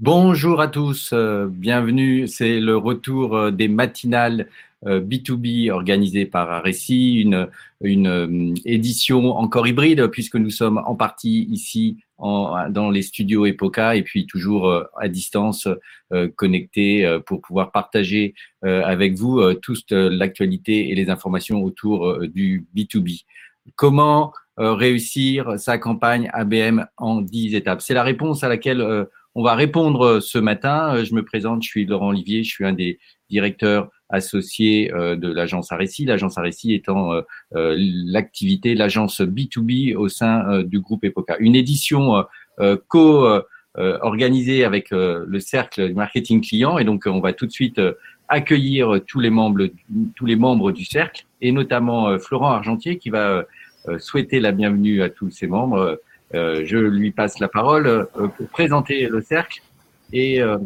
Bonjour à tous, euh, bienvenue. C'est le retour euh, des matinales B2B euh, organisées par Aressi, une, une édition encore hybride puisque nous sommes en partie ici dans les studios Epoca et puis toujours à distance connectés pour pouvoir partager avec vous toute l'actualité et les informations autour du B2B. Comment réussir sa campagne ABM en 10 étapes? C'est la réponse à laquelle on va répondre euh, ce matin. Euh, je me présente, je suis Laurent Olivier, je suis un des directeurs associés euh, de l'agence Aressi, l'agence Aressi étant l'activité, l'agence B2B au sein du groupe Epoca. Une édition co-organisée avec le cercle du marketing client et donc on va tout de suite accueillir tous les membres, tous les membres du cercle et notamment Florent Argentier qui va souhaiter la bienvenue à tous ses membres. Euh, je lui passe la parole euh, pour présenter le cercle et euh,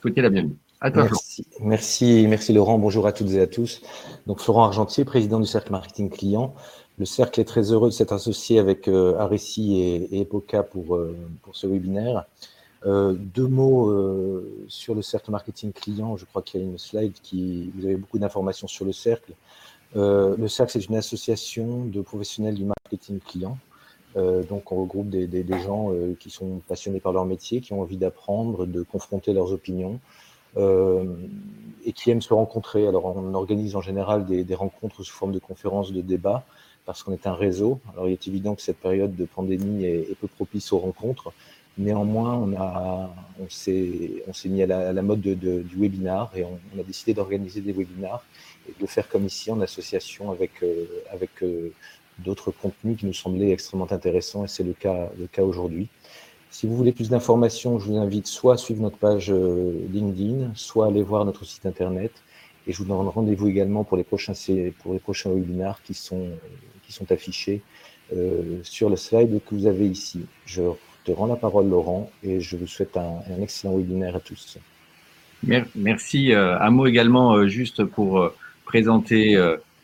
souhaiter la bienvenue. À toi, merci, merci, merci, Laurent. Bonjour à toutes et à tous. Donc Florent Argentier, président du cercle marketing client. Le cercle est très heureux de s'être associé avec euh, et, Epoca pour, ce webinaire. Deux mots sur le cercle marketing client. Je crois qu'il y a une slide qui vous avez beaucoup d'informations sur le cercle. Le cercle c'est une association de professionnels du marketing client euh, donc, on regroupe des, des, des gens euh, qui sont passionnés par leur métier, qui ont envie d'apprendre, de confronter leurs opinions euh, et qui aiment se rencontrer. Alors, on organise en général des, des rencontres sous forme de conférences, de débats, parce qu'on est un réseau. Alors, il est évident que cette période de pandémie est, peu propice aux rencontres. Néanmoins, on, on s'est, mis à la, à la mode de, de, du webinar et on, on a décidé d'organiser des webinars et de le faire comme ici en association avec, euh, avec euh, d'autres contenus qui nous semblaient extrêmement intéressants et c'est le cas, le cas aujourd'hui. Si vous voulez plus d'informations, je vous invite soit à suivre notre page euh, LinkedIn, soit à aller voir notre site internet. Et je vous donne rendez-vous également pour les prochains, pour les prochains webinars qui sont, qui sont affichés euh, sur le slide que vous avez ici. Je te rends la parole, Laurent, et je vous souhaite un, excellent webinaire à tous. Merci. Euh, un mot également, euh, juste pour présenter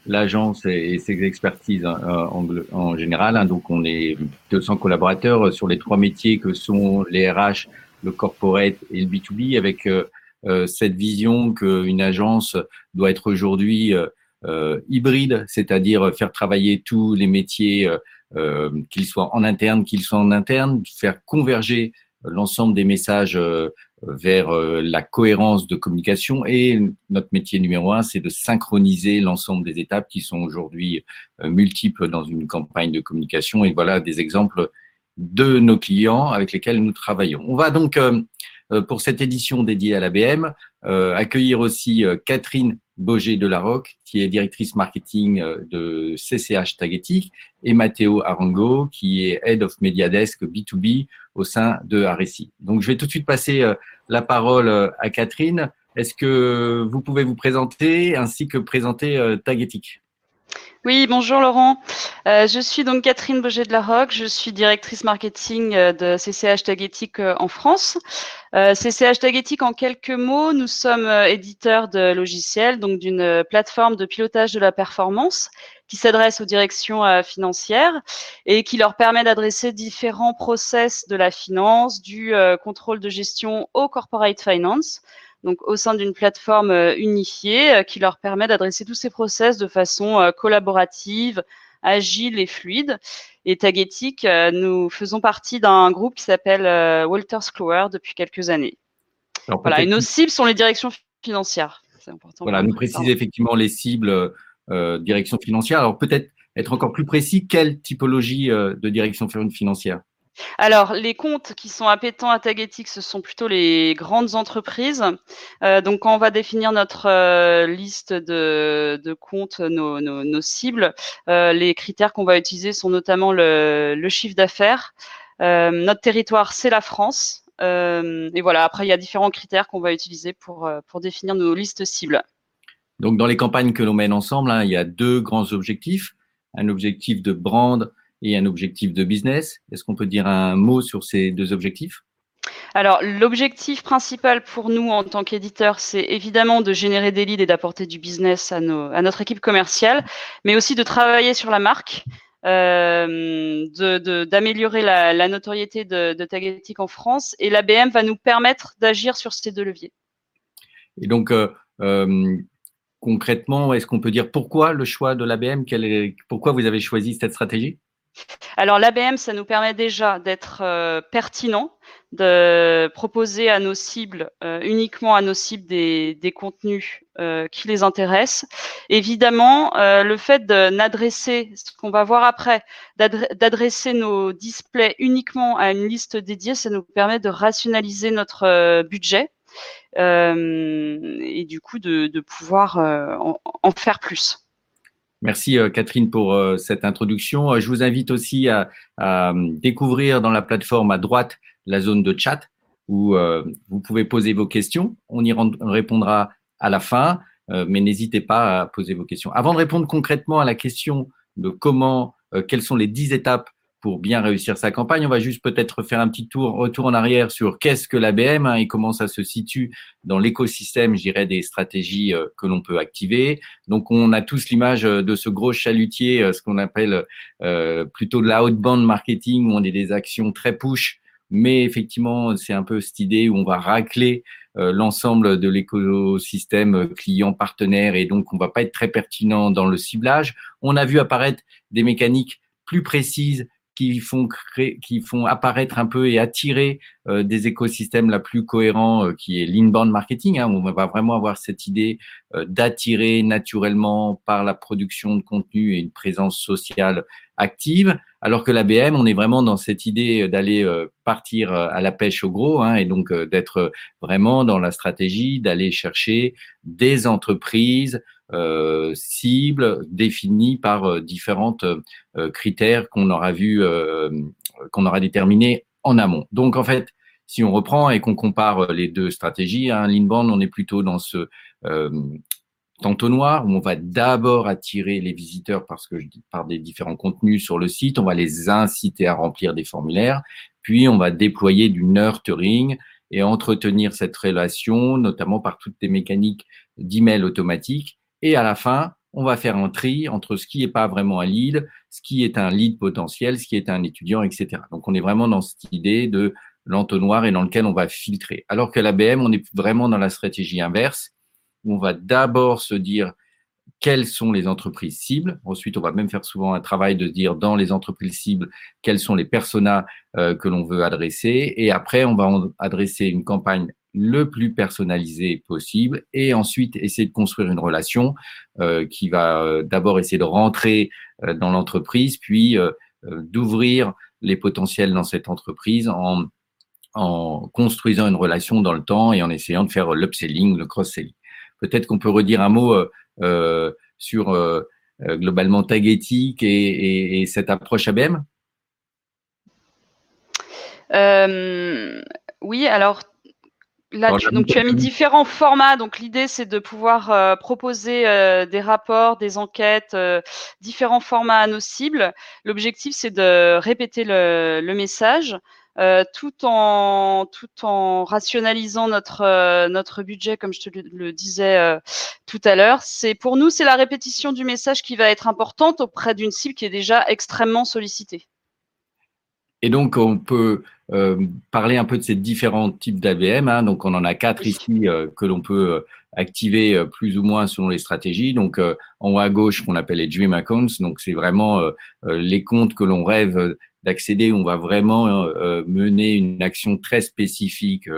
l'agence et, ses expertises hein, euh, en, général. Hein. donc, on est 200 collaborateurs sur les trois métiers que sont les RH, le corporate et le B2B, avec euh, euh, cette vision qu'une agence doit être aujourd'hui hybride, c'est-à-dire faire travailler tous les métiers, qu'ils soient en interne, qu'ils soient en interne, faire converger l'ensemble des messages vers euh, la cohérence de communication. Et notre métier numéro un, c'est de synchroniser l'ensemble des étapes qui sont aujourd'hui euh, multiples dans une campagne de communication. Et voilà des exemples de nos clients avec lesquels nous travaillons. On va donc, euh, pour cette édition dédiée à l'ABM, accueillir aussi Catherine Boger de la Roque, qui est directrice marketing de CCH Tagetic, et Matteo Arango, qui est Head of Media Desk B2B au sein de RSI. Donc, je vais tout de suite passer euh, la parole euh, à Catherine. Est-ce que vous pouvez vous présenter ainsi que présenter euh, Tagetic oui, bonjour Laurent. je suis donc Catherine Boger de la Roque. Je suis directrice marketing de CCH Tagetic en France. CCH Tagetic, en quelques mots, nous sommes éditeurs de logiciels, donc d'une plateforme de pilotage de la performance qui s'adresse aux directions euh, financières et qui leur permet d'adresser différents process de la finance, du euh, contrôle de gestion au corporate finance, donc au sein d'une plateforme euh, unifiée qui leur permet d'adresser tous ces process de façon collaborative, agile et fluide. Et Tagetic, nous faisons partie d'un groupe qui s'appelle Walters Clower depuis quelques années. voilà, et nos cibles sont les directions financières. Important voilà, nous préciser effectivement les cibles euh, direction financière. Alors peut-être être encore plus précis, quelle typologie euh, de direction financière? Alors, les comptes qui sont appétants à Tagetic, ce sont plutôt les grandes entreprises. Euh, donc, quand on va définir notre liste de, comptes, nos, cibles, les critères qu'on va utiliser sont notamment le, chiffre d'affaires. notre territoire, c'est la France. et voilà, après, il y a différents critères qu'on va utiliser pour, pour définir nos listes cibles. Donc, dans les campagnes que l'on mène ensemble, hein, il y a deux grands objectifs. Un objectif de brand et un objectif de business. Est-ce qu'on peut dire un mot sur ces deux objectifs? Alors, l'objectif principal pour nous en tant qu'éditeur, c'est évidemment de générer des leads et d'apporter du business à, nos, à notre équipe commerciale, mais aussi de travailler sur la marque, euh, d'améliorer la, notoriété de, de Tagetic en France et l'ABM va nous permettre d'agir sur ces deux leviers. Et donc, euh, euh, concrètement, est-ce qu'on peut dire pourquoi le choix de l'ABM Pourquoi vous avez choisi cette stratégie? Alors l'ABM, ça nous permet déjà d'être euh, pertinent, de proposer à nos cibles, euh, uniquement à nos cibles, des, contenus euh, qui les intéressent. Évidemment, le fait d'adresser, ce qu'on va voir après, d'adresser nos displays uniquement à une liste dédiée, ça nous permet de rationaliser notre budget et du coup de, pouvoir en faire plus. Merci euh, Catherine pour euh, cette introduction. Euh, je vous invite aussi à, découvrir dans la plateforme à droite la zone de chat où vous pouvez poser vos questions. On y répondra à la fin, mais n'hésitez pas à poser vos questions. Avant de répondre concrètement à la question de comment, quelles sont les dix étapes pour bien réussir sa campagne. On va juste peut-être faire un petit tour, retour en arrière sur qu'est-ce que l'ABM hein, et comment ça se situe dans l'écosystème, je dirais, des stratégies euh, que l'on peut activer. Donc, on a tous l'image euh, de ce gros chalutier, euh, ce qu'on appelle plutôt de l'outbound marketing, où on a des actions très push, mais effectivement, c'est un peu cette idée où on va racler l'ensemble de l'écosystème client partenaire et donc on va pas être très pertinent dans le ciblage. On a vu apparaître des mécaniques plus précises qui font créer, qui font apparaître un peu et attirer euh, des écosystèmes la plus cohérents, euh, qui est l'inbound marketing. Hein, où on va vraiment avoir cette idée euh, d'attirer naturellement par la production de contenu et une présence sociale active. Alors que l'ABM, on est vraiment dans cette idée d'aller partir à la pêche au gros, hein, et donc d'être vraiment dans la stratégie d'aller chercher des entreprises euh, cibles définies par euh, différentes euh, critères qu'on aura vu, qu'on aura déterminés en amont. Donc en fait, si on reprend et qu'on compare les deux stratégies, hein, l'inbound, on est plutôt dans ce noir où on va d'abord attirer les visiteurs parce que par des différents contenus sur le site, on va les inciter à remplir des formulaires, puis on va déployer du nurturing et entretenir cette relation, notamment par toutes les mécaniques d'email automatique et à la fin, on va faire un tri entre ce qui n'est pas vraiment un lead, ce qui est un lead potentiel, ce qui est un étudiant, etc. Donc, on est vraiment dans cette idée de l'entonnoir et dans lequel on va filtrer. Alors que l'ABM, on est vraiment dans la stratégie inverse, où on va d'abord se dire quelles sont les entreprises cibles. Ensuite, on va même faire souvent un travail de dire dans les entreprises cibles quels sont les personas euh, que l'on veut adresser. Et après, on va adresser une campagne le plus personnalisé possible et ensuite essayer de construire une relation euh, qui va euh, d'abord essayer de rentrer dans l'entreprise, puis d'ouvrir les potentiels dans cette entreprise en, en construisant une relation dans le temps et en essayant de faire l'upselling, le cross-selling. Peut-être qu'on peut redire un mot sur globalement tag éthique et, et, cette approche ABM Oui, alors Là, tu, donc tu as mis différents formats. Donc l'idée, c'est de pouvoir euh, proposer euh, des rapports, des enquêtes, euh, différents formats à nos cibles. L'objectif, c'est de répéter le, le message tout en tout en rationalisant notre notre budget, comme je te le, disais tout à l'heure. C'est pour nous, c'est la répétition du message qui va être importante auprès d'une cible qui est déjà extrêmement sollicitée. Et donc, on peut euh, parler un peu de ces différents types d'ABM. Hein. Donc, on en a quatre ici euh, que l'on peut euh, activer euh, plus ou moins selon les stratégies. Donc, en haut à gauche, qu'on appelle les Dream Accounts. Donc, c'est vraiment les comptes que l'on rêve d'accéder. On va vraiment mener une action très spécifique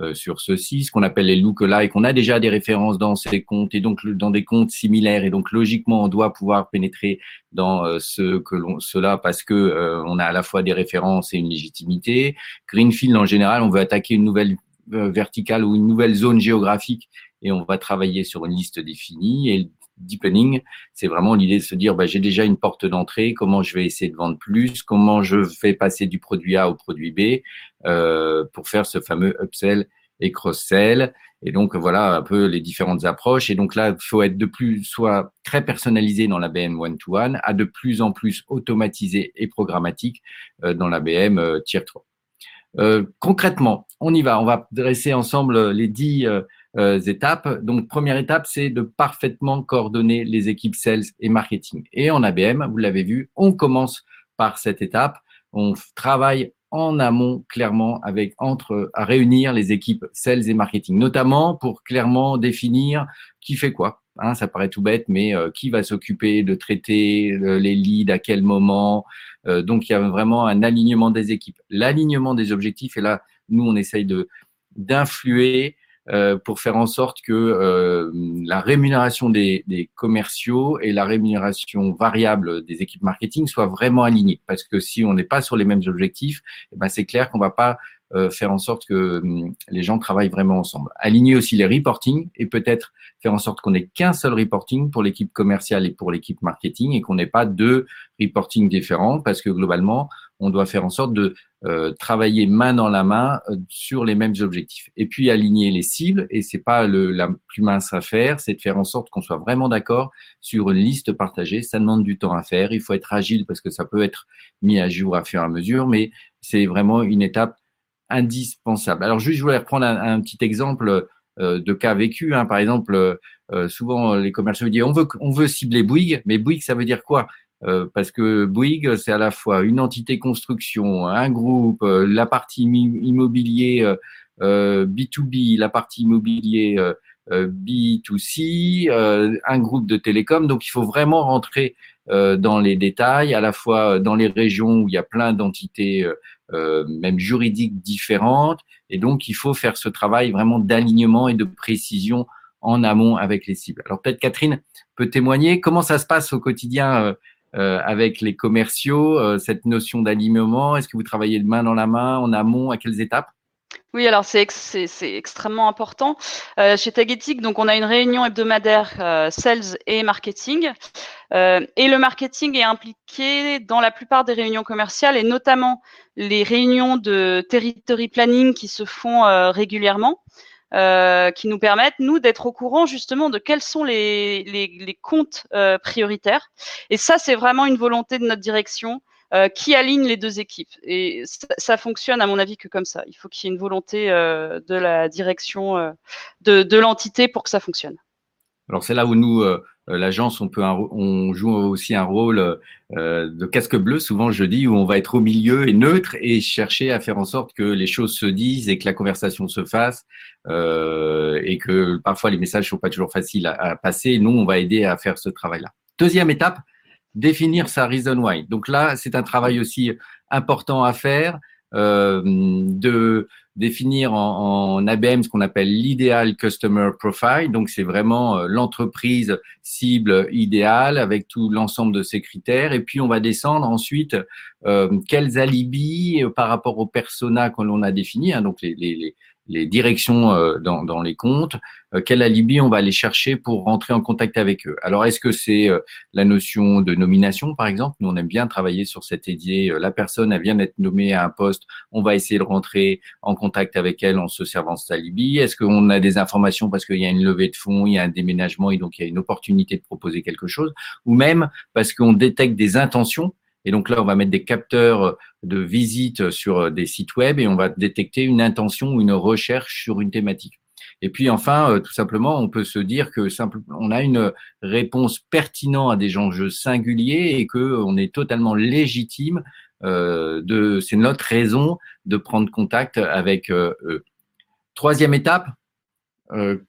euh, sur ceci, ce qu'on appelle les lookalikes. On a déjà des références dans ces comptes et donc dans des comptes similaires et donc logiquement on doit pouvoir pénétrer dans euh, ce que l'on cela parce que euh, on a à la fois des références et une légitimité. Greenfield en général, on veut attaquer une nouvelle verticale ou une nouvelle zone géographique et on va travailler sur une liste définie deepening, c'est vraiment l'idée de se dire, bah, j'ai déjà une porte d'entrée, comment je vais essayer de vendre plus, comment je fais passer du produit A au produit B euh, pour faire ce fameux upsell et cross-sell. Et donc, voilà un peu les différentes approches. Et donc là, il faut être de plus, soit très personnalisé dans la BM one-to-one, à de plus en plus automatisé et programmatique euh, dans la BM euh, tier 3. Euh, concrètement, on y va. On va dresser ensemble les dix euh, étapes. Donc, première étape, c'est de parfaitement coordonner les équipes sales et marketing. Et en ABM, vous l'avez vu, on commence par cette étape on travaille en amont clairement avec entre à réunir les équipes sales et marketing, notamment pour clairement définir qui fait quoi. Hein, ça paraît tout bête, mais euh, qui va s'occuper de traiter euh, les leads à quel moment. Euh, donc il y a vraiment un alignement des équipes, l'alignement des objectifs. Et là, nous on essaye de d'influer euh, pour faire en sorte que euh, la rémunération des, commerciaux et la rémunération variable des équipes marketing soient vraiment alignées. Parce que si on n'est pas sur les mêmes objectifs, eh ben c'est clair qu'on va pas euh, faire en sorte que les gens travaillent vraiment ensemble. Aligner aussi les reporting et peut-être faire en sorte qu'on ait qu'un seul reporting pour l'équipe commerciale et pour l'équipe marketing et qu'on n'ait pas deux reporting différents parce que globalement, on doit faire en sorte de euh, travailler main dans la main euh, sur les mêmes objectifs. Et puis aligner les cibles, et c'est pas la plus mince à faire, c'est de faire en sorte qu'on soit vraiment d'accord sur une liste partagée. Ça demande du temps à faire. Il faut être agile parce que ça peut être mis à jour à fur et à mesure, mais c'est vraiment une étape indispensable. Alors juste, je voulais reprendre un, petit exemple euh, de cas vécu. Hein. Par exemple, souvent les commerciaux disent on veut cibler Bouygues, mais Bouygues ça veut dire quoi? Parce que Bouygues, c'est à la fois une entité construction, un groupe, euh, la partie immobilier B2B, euh, la partie immobilier B2C, un groupe de télécom. Donc, il faut vraiment rentrer dans les détails, à la fois dans les régions où il y a plein d'entités, même juridiques différentes. Et donc, il faut faire ce travail vraiment d'alignement et de précision en amont avec les cibles. Alors, peut-être Catherine peut témoigner comment ça se passe au quotidien euh, avec les commerciaux, euh, cette notion d'alignement Est-ce que vous travaillez de main dans la main, en amont, à quelles étapes? Oui, alors c'est extrêmement important. Euh, chez Tagetic, donc on a une réunion hebdomadaire sales et marketing. et le marketing est impliqué dans la plupart des réunions commerciales et notamment les réunions de territory planning qui se font régulièrement. Euh, qui nous permettent, nous, d'être au courant justement de quels sont les, les, comptes euh, prioritaires. Et ça, c'est vraiment une volonté de notre direction euh, qui aligne les deux équipes. Et ça, fonctionne, à mon avis, que comme ça. Il faut qu'il y ait une volonté de la direction de, de l'entité pour que ça fonctionne. Alors, c'est là où nous, euh, l'agence, on peut, on joue aussi un rôle euh, de casque bleu, souvent je dis, où on va être au milieu et neutre et chercher à faire en sorte que les choses se disent et que la conversation se fasse euh, et que parfois les messages sont pas toujours faciles à, passer. Nous, on va aider à faire ce travail-là. Deuxième étape, définir sa reason why. Donc là, c'est un travail aussi important à faire euh, de définir en, en, ABM ce qu'on appelle l'idéal customer profile. Donc, c'est vraiment euh, l'entreprise cible idéale avec tout l'ensemble de ses critères. Et puis, on va descendre ensuite euh, quels alibis euh, par rapport aux personas que l'on a définis, hein, donc les, les directions euh, dans, les comptes, euh, quel alibi on va aller chercher pour rentrer en contact avec eux. Alors, est-ce que c'est euh, la notion de nomination, par exemple? Nous, on aime bien travailler sur cette idée. La personne, elle vient d'être nommée à un poste, on va essayer de rentrer en contact avec elle en se servant de cet alibi. Est-ce qu'on a des informations parce qu'il y a une levée de fonds, il y a un déménagement et donc il y a une opportunité de proposer quelque chose? Ou même parce qu'on détecte des intentions et donc là, on va mettre des capteurs de visite sur des sites web et on va détecter une intention ou une recherche sur une thématique. Et puis enfin, euh, tout simplement, on peut se dire que on a une réponse pertinente à des enjeux singuliers et que on est totalement légitime euh, de, c'est notre raison de prendre contact avec euh, eux. Troisième étape, euh,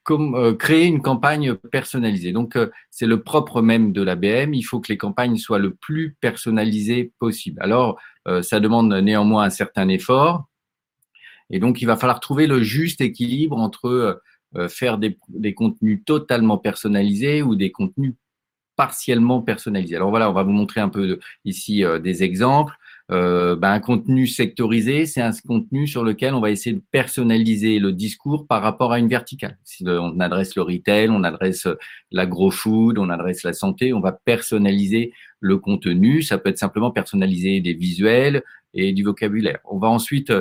comme, euh, créer une campagne personnalisée. Donc, euh, c'est le propre même de l'ABM. Il faut que les campagnes soient le plus personnalisées possible. Alors, ça demande néanmoins un certain effort. Et donc, il va falloir trouver le juste équilibre entre faire des, des, contenus totalement personnalisés ou des contenus partiellement personnalisés. Alors voilà, on va vous montrer un peu ici des exemples. Euh, ben, un contenu sectorisé, c'est un contenu sur lequel on va essayer de personnaliser le discours par rapport à une verticale. Si on adresse le retail, on adresse l'agro-food, on adresse la santé, on va personnaliser le contenu. Ça peut être simplement personnaliser des visuels et du vocabulaire. On va ensuite,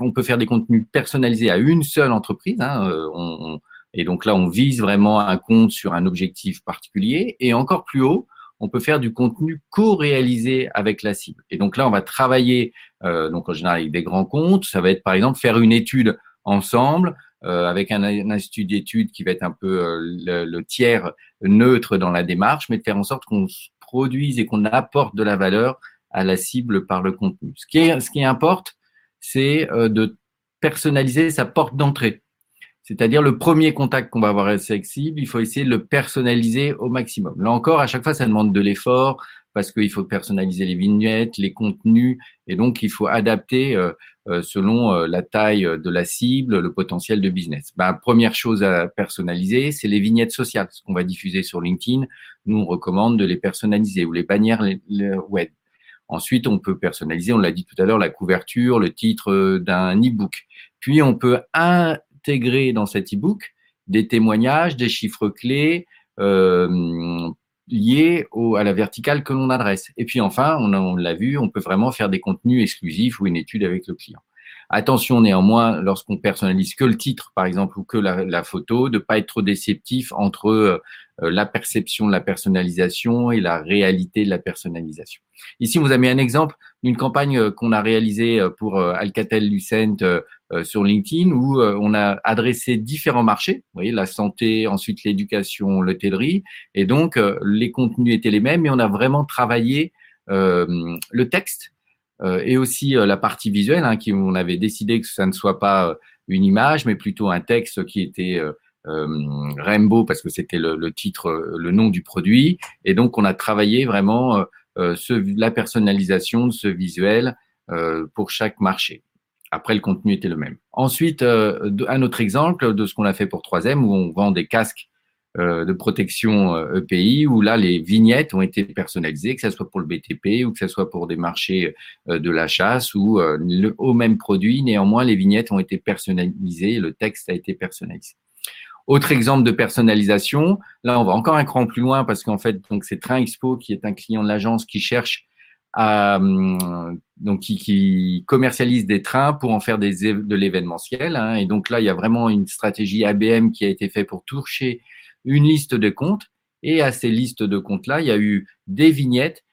on peut faire des contenus personnalisés à une seule entreprise. Hein, euh, et donc là, on vise vraiment un compte sur un objectif particulier. Et encore plus haut, on peut faire du contenu co-réalisé avec la cible. Et donc là, on va travailler, euh, donc en général avec des grands comptes. Ça va être par exemple faire une étude ensemble euh, avec un, institut d'études qui va être un peu euh, le, tiers neutre dans la démarche, mais de faire en sorte qu'on produise et qu'on apporte de la valeur à la cible par le contenu. Ce qui, ce qui importe, c'est de personnaliser sa porte d'entrée. C'est-à-dire le premier contact qu'on va avoir avec cette cible, il faut essayer de le personnaliser au maximum. Là encore, à chaque fois, ça demande de l'effort parce qu'il faut personnaliser les vignettes, les contenus, et donc il faut adapter euh, euh, selon euh, la taille de la cible, le potentiel de business. Ben, première chose à personnaliser, c'est les vignettes sociales, ce qu'on va diffuser sur LinkedIn. Nous, on recommande de les personnaliser ou les bannières web. Ensuite, on peut personnaliser, on l'a dit tout à l'heure, la couverture, le titre d'un e-book. Puis, on peut intégrer dans cet e-book des témoignages, des chiffres clés euh, liés à la verticale que l'on adresse. Et puis enfin, on, l'a vu, on peut vraiment faire des contenus exclusifs ou une étude avec le client. Attention néanmoins, lorsqu'on personnalise que le titre, par exemple, ou que la, photo, de pas être trop déceptif entre euh, la perception de la personnalisation et la réalité de la personnalisation. Ici, vous avez un exemple d'une campagne euh, qu'on a réalisée euh, pour Alcatel-Lucent sur LinkedIn où on a adressé différents marchés, vous voyez, la santé, ensuite l'éducation, l'hôtellerie, et donc les contenus étaient les mêmes, mais on a vraiment travaillé le texte euh, et aussi euh, la partie visuelle, hein, qui on avait décidé que ça ne soit pas euh, une image, mais plutôt un texte qui était Rainbow parce que c'était le, titre, le nom du produit. Et donc on a travaillé vraiment ce, la personnalisation de ce visuel pour chaque marché. Après, le contenu était le même. Ensuite, un autre exemple de ce qu'on a fait pour 3M, où on vend des casques euh, de protection EPI, euh, e où là, les vignettes ont été personnalisées, que ce soit pour le BTP ou que ce soit pour des marchés euh, de la chasse ou au même produit. Néanmoins, les vignettes ont été personnalisées, le texte a été personnalisé. Autre exemple de personnalisation, là on va encore un cran plus loin parce qu'en fait donc c'est Train Expo qui est un client de l'agence qui cherche à donc qui, commercialise des trains pour en faire des de l'événementiel hein. et donc là il y a vraiment une stratégie ABM qui a été faite pour toucher une liste de comptes. Et à ces listes de comptes-là, il y a eu des vignettes.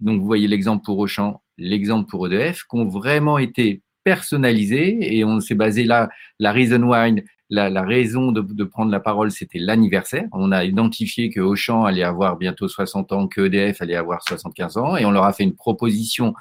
Donc, vous voyez l'exemple pour Auchan, l'exemple pour EDF, qui ont vraiment été personnalisées. Et on s'est basé là, la reason why, la, raison de, prendre la parole, c'était l'anniversaire. On a identifié que Auchan allait avoir bientôt 60 ans, que EDF allait avoir 75 ans. Et on leur a fait une proposition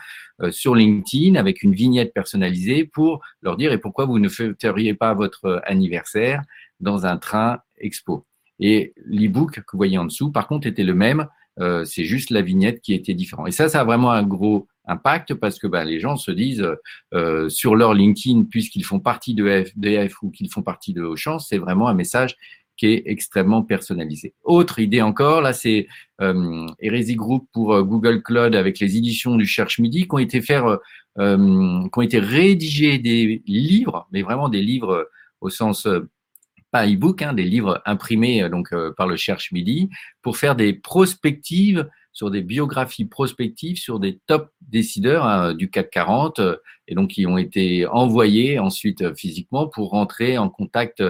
euh, sur LinkedIn avec une vignette personnalisée pour leur dire et pourquoi vous ne feriez pas votre anniversaire dans un train expo? Et l'e-book que vous voyez en dessous, par contre, était le même. Euh, c'est juste la vignette qui était différente. Et ça, ça a vraiment un gros impact parce que ben, les gens se disent euh, sur leur LinkedIn, puisqu'ils font partie de FDF ou qu'ils font partie de Auchan, c'est vraiment un message qui est extrêmement personnalisé. Autre idée encore, là, c'est euh, Group pour euh, Google Cloud avec les éditions du Cherche Midi qui ont été faire, euh, euh qui ont été rédigés des livres, mais vraiment des livres au sens pas e-book, hein, des livres imprimés euh, donc euh, par le Cherche Midi, pour faire des prospectives sur des biographies prospectives sur des top décideurs hein, du CAC 40 euh, et donc qui ont été envoyés ensuite physiquement pour rentrer en contact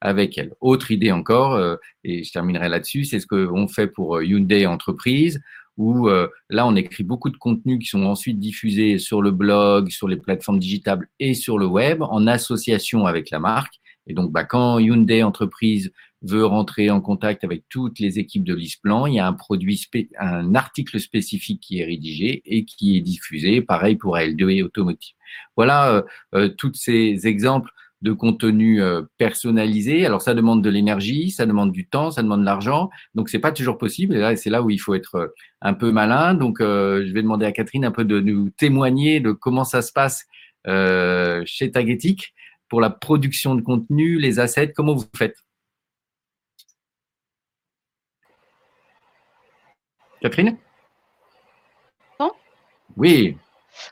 avec elles. Autre idée encore, et je terminerai là-dessus, c'est ce qu'on fait pour Hyundai Entreprise, où là on écrit beaucoup de contenus qui sont ensuite diffusés sur le blog, sur les plateformes digitales et sur le web en association avec la marque. Et donc, bah, quand Hyundai Entreprise veut rentrer en contact avec toutes les équipes de l'ISPLAN, il y a un produit, un article spécifique qui est rédigé et qui est diffusé. Pareil pour L2 et Automotive. Voilà euh, euh, tous ces exemples de contenu euh, personnalisé. Alors ça demande de l'énergie, ça demande du temps, ça demande de l'argent. Donc c'est pas toujours possible. Et c'est là où il faut être un peu malin. Donc je vais demander à Catherine un peu de nous témoigner de comment ça se passe chez Tagetic pour la production de contenu, les assets Comment vous faites? Catherine? Non? Oui.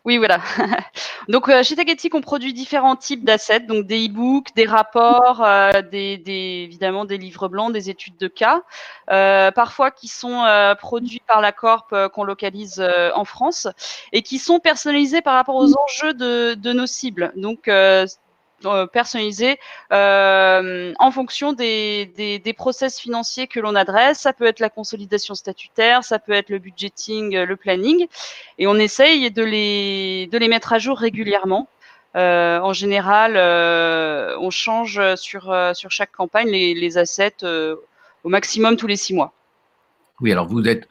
Oui, voilà. donc, euh, chez Tagetic, on produit différents types d'assets, donc des e-books, des rapports, euh, des, évidemment des livres blancs, des études de cas, euh, parfois qui sont produits par la Corp qu'on localise en France et qui sont personnalisés par rapport aux enjeux de, de nos cibles. Donc, personnalisé euh, en fonction des, des, process financiers que l'on adresse. Ça peut être la consolidation statutaire, ça peut être le budgeting, euh, le planning, et on essaye de les, de les mettre à jour régulièrement. Euh, en général, euh, on change sur, sur chaque campagne les assets au maximum tous les six mois. Oui, alors vous êtes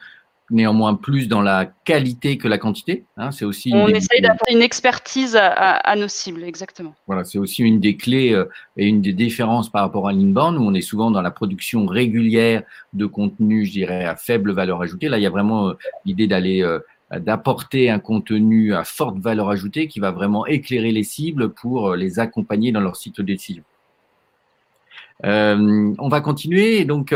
néanmoins plus dans la qualité que la quantité. Hein, c'est aussi On essaye d'apporter une expertise à, nos cibles, exactement. Voilà, c'est aussi une des clés euh, et une des différences par rapport à l'inbound, où on est souvent dans la production régulière de contenu, je dirais, à faible valeur ajoutée. Là, il y a vraiment euh, l'idée d'aller euh, d'apporter un contenu à forte valeur ajoutée qui va vraiment éclairer les cibles pour les accompagner dans leur cycle de décision. On va continuer. Donc,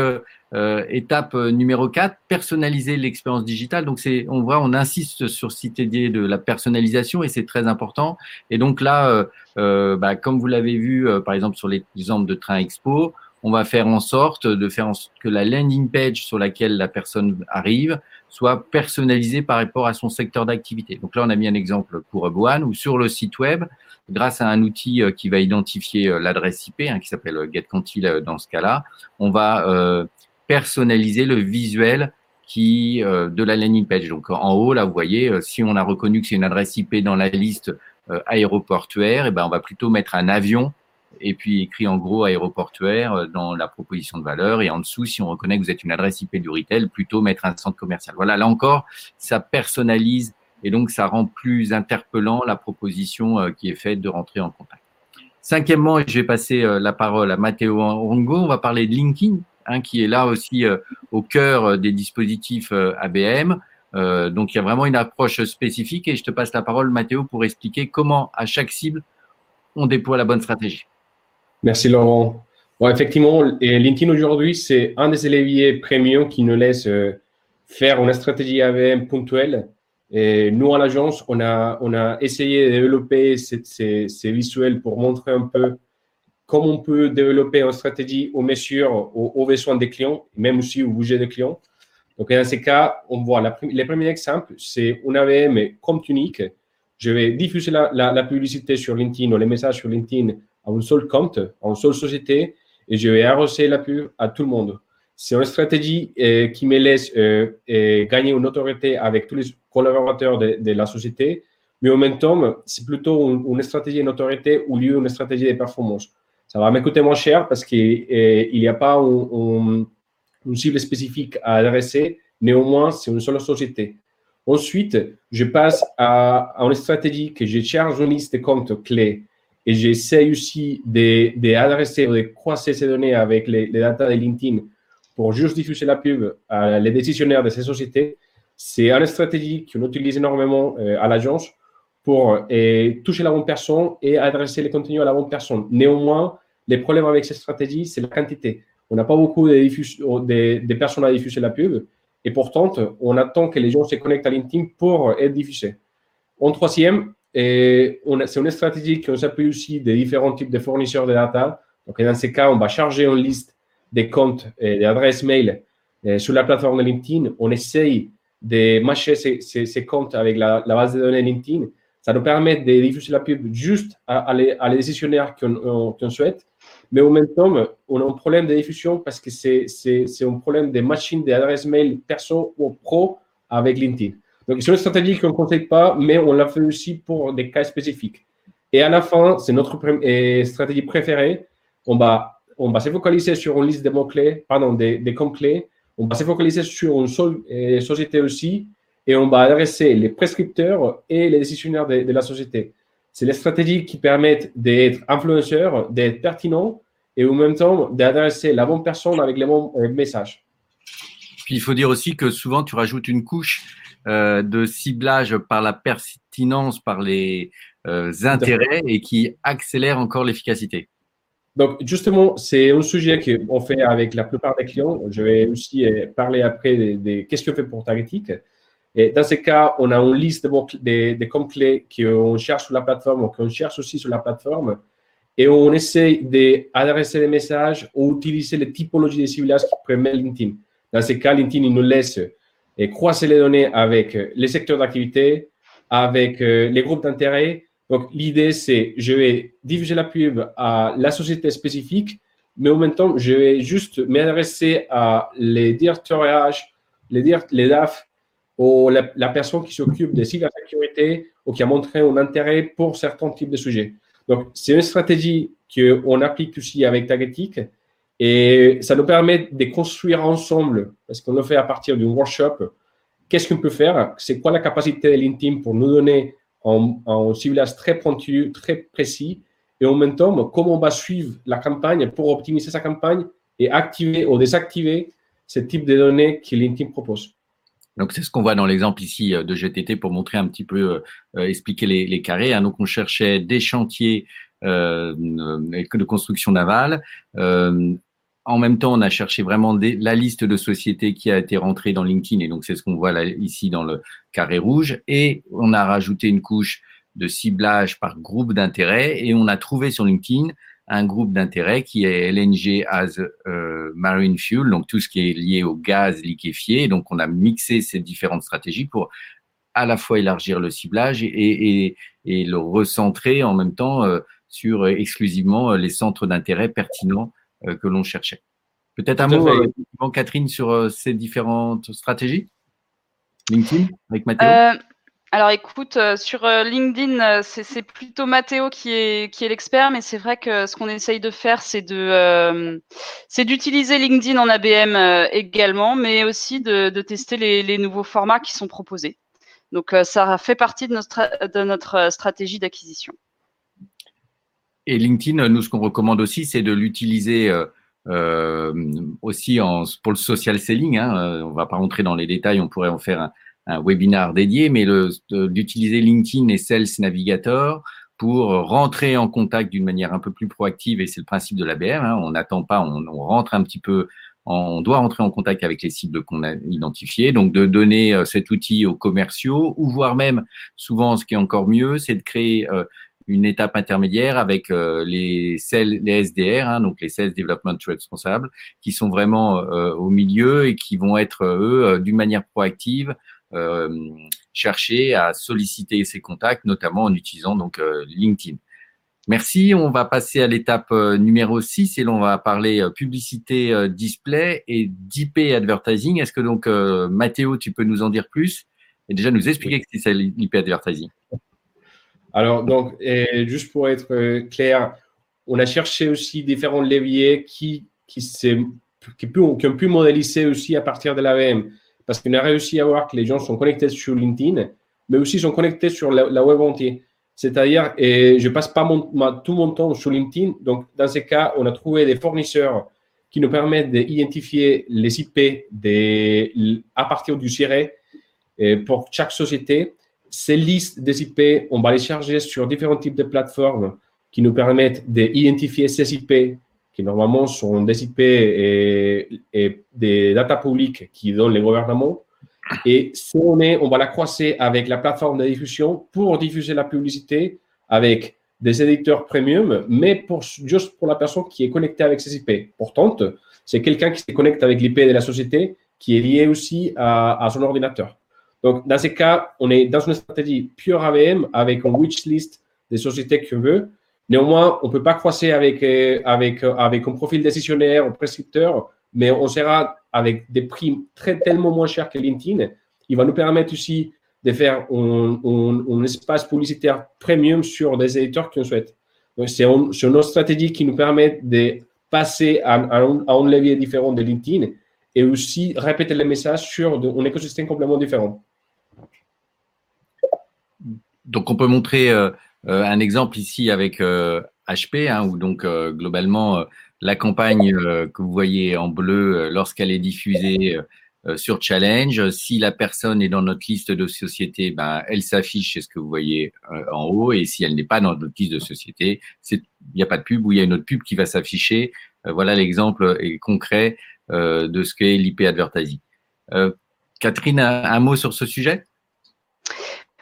euh, euh, étape numéro 4, personnaliser l'expérience digitale. Donc, c'est, on voit, on insiste sur cette idée de la personnalisation et c'est très important. Et donc là, bah, comme vous l'avez vu, par exemple, sur l'exemple de Train Expo, on va faire en sorte de faire en sorte que la landing page sur laquelle la personne arrive soit personnalisée par rapport à son secteur d'activité. Donc là, on a mis un exemple pour Boan ou sur le site web, grâce à un outil euh, qui va identifier euh, l'adresse IP, hein, qui s'appelle euh, GetCantil dans ce cas-là, on va personnaliser le visuel qui de la landing page. Donc en haut, là, vous voyez, si on a reconnu que c'est une adresse IP dans la liste aéroportuaire, et eh ben on va plutôt mettre un avion et puis écrit en gros aéroportuaire dans la proposition de valeur. Et en dessous, si on reconnaît que vous êtes une adresse IP du retail, plutôt mettre un centre commercial. Voilà, là encore, ça personnalise et donc ça rend plus interpellant la proposition euh, qui est faite de rentrer en contact. Cinquièmement, je vais passer euh, la parole à Matteo Rongo. On va parler de LinkedIn, hein, qui est là aussi euh, au cœur des dispositifs ABM. donc il y a vraiment une approche spécifique et je te passe la parole, Matteo, pour expliquer comment à chaque cible on déploie la bonne stratégie. Merci Laurent. Bon, effectivement, LinkedIn aujourd'hui, c'est un des leviers premium qui nous laisse faire une stratégie ABM ponctuelle et nous, à l'agence, on a, on a essayé de développer ces, visuels pour montrer un peu comment on peut développer une stratégie aux mesures, aux, besoins des clients, même aussi au budget des clients. Donc, dans ces cas, on voit la, les premiers exemples, c'est un AVM compte unique. Je vais diffuser la, la, publicité sur LinkedIn ou les messages sur LinkedIn à un seul compte, à une seule société, et je vais arroser la pub à tout le monde. C'est une stratégie euh, qui me laisse euh, euh, gagner une autorité avec tous les collaborateurs de, la société, mais en même temps, c'est plutôt une, stratégie de notoriété au lieu d'une stratégie de performance. Ça va me moins cher parce qu'il n'y a pas une cible spécifique à adresser, néanmoins, c'est une seule société. Ensuite, je passe à, une stratégie que je charge une liste de comptes clés et j'essaie aussi d'adresser ou de croiser ces données avec les, les data de LinkedIn pour juste diffuser la pub à les décisionnaires de ces sociétés. C'est une stratégie qu'on utilise énormément euh, à l'agence pour euh, toucher la bonne personne et adresser les contenus à la bonne personne. Néanmoins, les problèmes avec cette stratégie, c'est la quantité. On n'a pas beaucoup de, personnes à diffuser la pub et pourtant, on attend que les gens se connectent à LinkedIn pour être diffusés. En troisième, c'est une stratégie qui s'appuie aussi des différents types de fournisseurs de data. Donc, dans ces cas, on va charger une liste des comptes et des adresses mail euh, sur la plateforme de LinkedIn. On essaye de matcher ces, comptes avec la, base de données LinkedIn. Ça nous permet de diffuser la pub juste à, les, décisionnaires qu'on souhaite. Mais en même temps, on a un problème de diffusion parce que c'est un problème de machine d'adresse mail perso ou pro avec LinkedIn. Donc, c'est une stratégie qu'on ne conseille pas, mais on l'a fait aussi pour des cas spécifiques. Et à la fin, c'est notre stratégie préférée. On va on va se focaliser sur une liste de mots-clés, pardon, des, des comptes-clés. On va se focaliser sur une seule société aussi et on va adresser les prescripteurs et les décisionnaires de, la société. C'est les stratégies qui permettent d'être influenceurs, d'être pertinents et en même temps d'adresser la bonne personne avec les bons euh, messages. Puis il faut dire aussi que souvent tu rajoutes une couche euh, de ciblage par la pertinence, par les intérêts et qui accélère encore l'efficacité. Donc, justement, c'est un sujet qu'on fait avec la plupart des clients. Je vais aussi euh, parler après des, qu'est-ce qu'on fait pour Targetic. Et dans ce cas, on a une liste de, de, comptes clés qu'on cherche sur la plateforme, qu'on cherche aussi sur la plateforme. Et on essaie d'adresser les messages ou utiliser les typologies de ciblage qui permettent LinkedIn. Dans ce cas, LinkedIn nous laisse euh, croiser les données avec euh, les secteurs d'activité, avec les groupes d'intérêt donc, l'idée, c'est je vais diffuser la pub à la société spécifique, mais en même temps, je vais juste m'adresser à les directeurs RH, les DAF ou la, personne qui s'occupe de cybersécurité ou qui a montré un intérêt pour certains types de sujets. Donc, c'est une stratégie qu'on applique aussi avec Tagetic et ça nous permet de construire ensemble, parce qu'on le fait à partir d'un workshop, qu'est-ce qu'on peut faire, c'est quoi la capacité de LinkedIn pour nous donner un, un ciblage très pointu, très précis, et en même temps, comment on va suivre la campagne pour optimiser sa campagne et activer ou désactiver ce type de données que LinkedIn propose. Donc c'est ce qu'on voit dans l'exemple ici euh, de GTT pour montrer un petit peu, euh, expliquer les, carrés. Hein. Donc on cherchait des chantiers euh, de construction navale. Euh, en même temps, on a cherché vraiment la liste de sociétés qui a été rentrée dans LinkedIn, et donc c'est ce qu'on voit là, ici dans le carré rouge. Et on a rajouté une couche de ciblage par groupe d'intérêt, et on a trouvé sur LinkedIn un groupe d'intérêt qui est LNG as euh, Marine Fuel, donc tout ce qui est lié au gaz liquéfié. Donc, on a mixé ces différentes stratégies pour à la fois élargir le ciblage et, et, et le recentrer en même temps euh, sur euh, exclusivement les centres d'intérêt pertinents que l'on cherchait. Peut-être un mot, Catherine, sur ces différentes stratégies? LinkedIn avec Mathéo? Alors écoute, euh, sur euh, LinkedIn, euh, c'est plutôt Mathéo qui est, l'expert, mais c'est vrai que ce qu'on essaye de faire, c'est d'utiliser LinkedIn en ABM également, mais aussi de, tester les, nouveaux formats qui sont proposés. Donc ça fait partie de notre, de stratégie d'acquisition. Et LinkedIn, nous, ce qu'on recommande aussi, c'est de l'utiliser aussi en, pour le social selling. Hein. On va pas rentrer dans les détails, on pourrait en faire un, un webinar dédié, mais d'utiliser LinkedIn et Sales Navigator pour rentrer en contact d'une manière un peu plus proactive, et c'est le principe de l'ABR, hein, on n'attend pas, on, on, rentre un petit peu, on doit rentrer en contact avec les cibles qu'on a identifiées, donc de donner euh, cet outil aux commerciaux, ou voire même, souvent ce qui est encore mieux, c'est de créer euh, une étape intermédiaire avec euh, les, les SDR, hein, donc les Sales Development Responsables, qui sont vraiment au milieu et qui vont être, eux, d'une manière proactive, chercher à solliciter ses contacts, notamment en utilisant donc euh, LinkedIn. Merci. On va passer à l'étape euh, numéro 6 et là, on va parler publicité display et d'IP advertising. Est-ce que donc, Mathéo, tu peux nous en dire plus et déjà nous expliquer ce que c'est l'IP advertising? Alors, donc, juste pour être clair, on a cherché aussi différents leviers qui, qui, qui, qui ont pu modéliser aussi à partir de l'AVM parce qu'on a réussi à voir que les gens sont connectés sur LinkedIn, mais aussi sont connectés sur la, web entière. C'est-à-dire, et je passe pas tout mon temps sur LinkedIn. Donc, dans ces cas, on a trouvé des fournisseurs qui nous permettent d'identifier les IP à partir du CIRE pour chaque société. Ces listes des IP, on va les charger sur différents types de plateformes qui nous permettent d'identifier ces IP qui normalement sont des IP et, des data publiques qui donnent les gouvernements. Et si on est, on va la croiser avec la plateforme de diffusion pour diffuser la publicité avec des éditeurs premium, mais juste pour la personne qui est connectée avec ces IP. Pourtant, c'est quelqu'un qui se connecte avec l'IP de la société qui est lié aussi à, son ordinateur. Donc, dans ces cas, on est dans une stratégie pure AVM avec un wish list des sociétés qu'on veut Néanmoins, on ne peut pas croiser avec, euh, avec, euh, avec un profil décisionnaire ou prescripteur, mais on sera avec des prix très, tellement moins chers que LinkedIn. Il va nous permettre aussi de faire un, espace publicitaire premium sur des éditeurs qu'on souhaite. C'est une, stratégie qui nous permet de passer à, un, levier différent de LinkedIn et aussi répéter les messages sur un écosystème complètement différent. Donc, on peut montrer euh, un exemple ici avec HP, euh, hein, où donc euh, globalement la campagne que vous voyez en bleu lorsqu'elle est diffusée sur Challenge, si la personne est dans notre liste de sociétés, ben, elle s'affiche, c'est ce que vous voyez en haut, et si elle n'est pas dans notre liste de sociétés, il n'y a pas de pub ou il y a une autre pub qui va s'afficher. voilà l'exemple concret de ce qu'est l'IP advertising. Catherine, un mot sur ce sujet?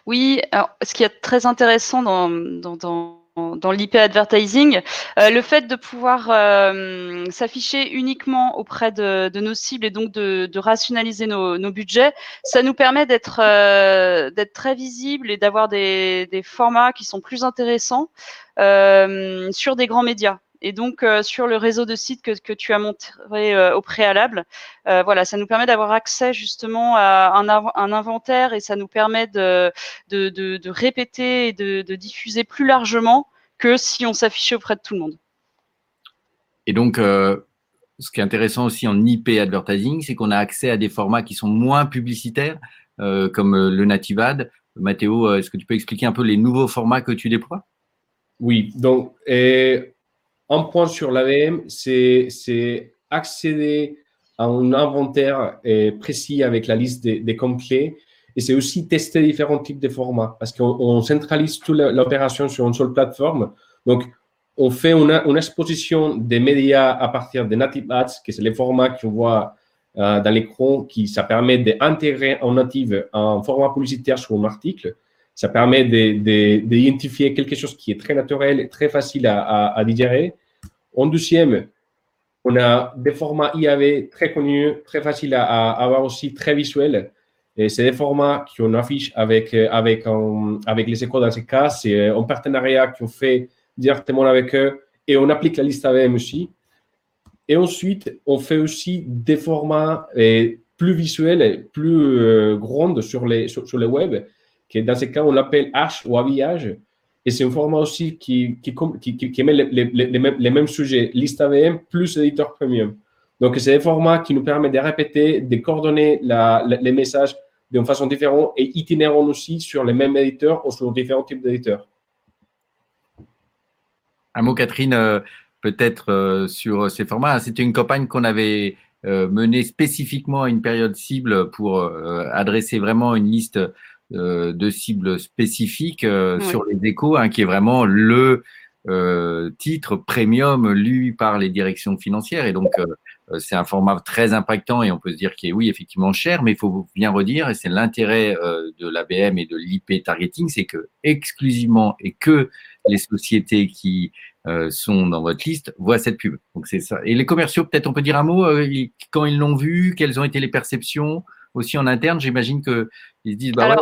Oui, alors, ce qui est très intéressant dans, dans, dans, l'IP advertising, euh, le fait de pouvoir euh, s'afficher uniquement auprès de, nos cibles et donc de, rationaliser nos, budgets, ça nous permet d'être euh, très visible et d'avoir des, formats qui sont plus intéressants sur des grands médias. Et donc, euh, sur le réseau de sites que, que tu as montré euh, au préalable, euh, voilà, ça nous permet d'avoir accès justement à un, un, inventaire et ça nous permet de, de, de, de répéter et de, de, diffuser plus largement que si on s'affichait auprès de tout le monde. Et donc, ce qui est intéressant aussi en IP advertising, c'est qu'on a accès à des formats qui sont moins publicitaires. comme le Native Mathéo, est-ce que tu peux expliquer un peu les nouveaux formats que tu déploies? Oui, donc un point sur l'AVM, c'est accéder à un inventaire précis avec la liste des, des clés et c'est aussi tester différents types de formats parce qu'on centralise toute l'opération sur une seule plateforme. Donc, on fait une, exposition des médias à partir des native ads, qui c'est les formats qu'on voit euh, dans l'écran, qui ça permet d'intégrer en native un format publicitaire sur un article. Ça permet d'identifier quelque chose qui est très naturel, très facile à digérer. En deuxième, on a des formats IAV très connus, très faciles à, avoir aussi, très visuels. Et c'est des formats qu'on affiche avec, avec, avec les écoles dans ce cas. C'est un partenariat qu'on fait directement avec eux et on applique la liste AVM aussi. Et ensuite, on fait aussi des formats euh, plus visuels, plus euh, grands sur les, sur, web, que dans ce cas, on l'appelle H ou habillage. Et c'est un format aussi qui, qui, met les, mêmes, sujets, liste AVM plus éditeur premium. Donc, c'est des formats qui nous permettent de répéter, de coordonner les messages d'une façon différente et itinérant aussi sur les mêmes éditeurs ou sur différents types d'éditeurs. Un mot, Catherine, euh, peut-être euh, sur ces formats. C'était une campagne qu'on avait euh, menée spécifiquement à une période cible pour adresser vraiment une liste de cibles spécifiques sur les échos, hein, qui est vraiment le titre premium lu par les directions financières. Et donc, c'est un format très impactant et on peut se dire qu'il est, oui, effectivement cher, mais il faut bien redire, et c'est l'intérêt de l'ABM et de l'IP targeting, c'est que exclusivement et que les sociétés qui euh, sont dans votre liste voient cette pub. Donc c'est ça. Et les commerciaux, peut-être on peut dire un mot euh, quand ils l'ont vu, quelles ont été les perceptions? Aussi en interne. J'imagine que ils se disent bah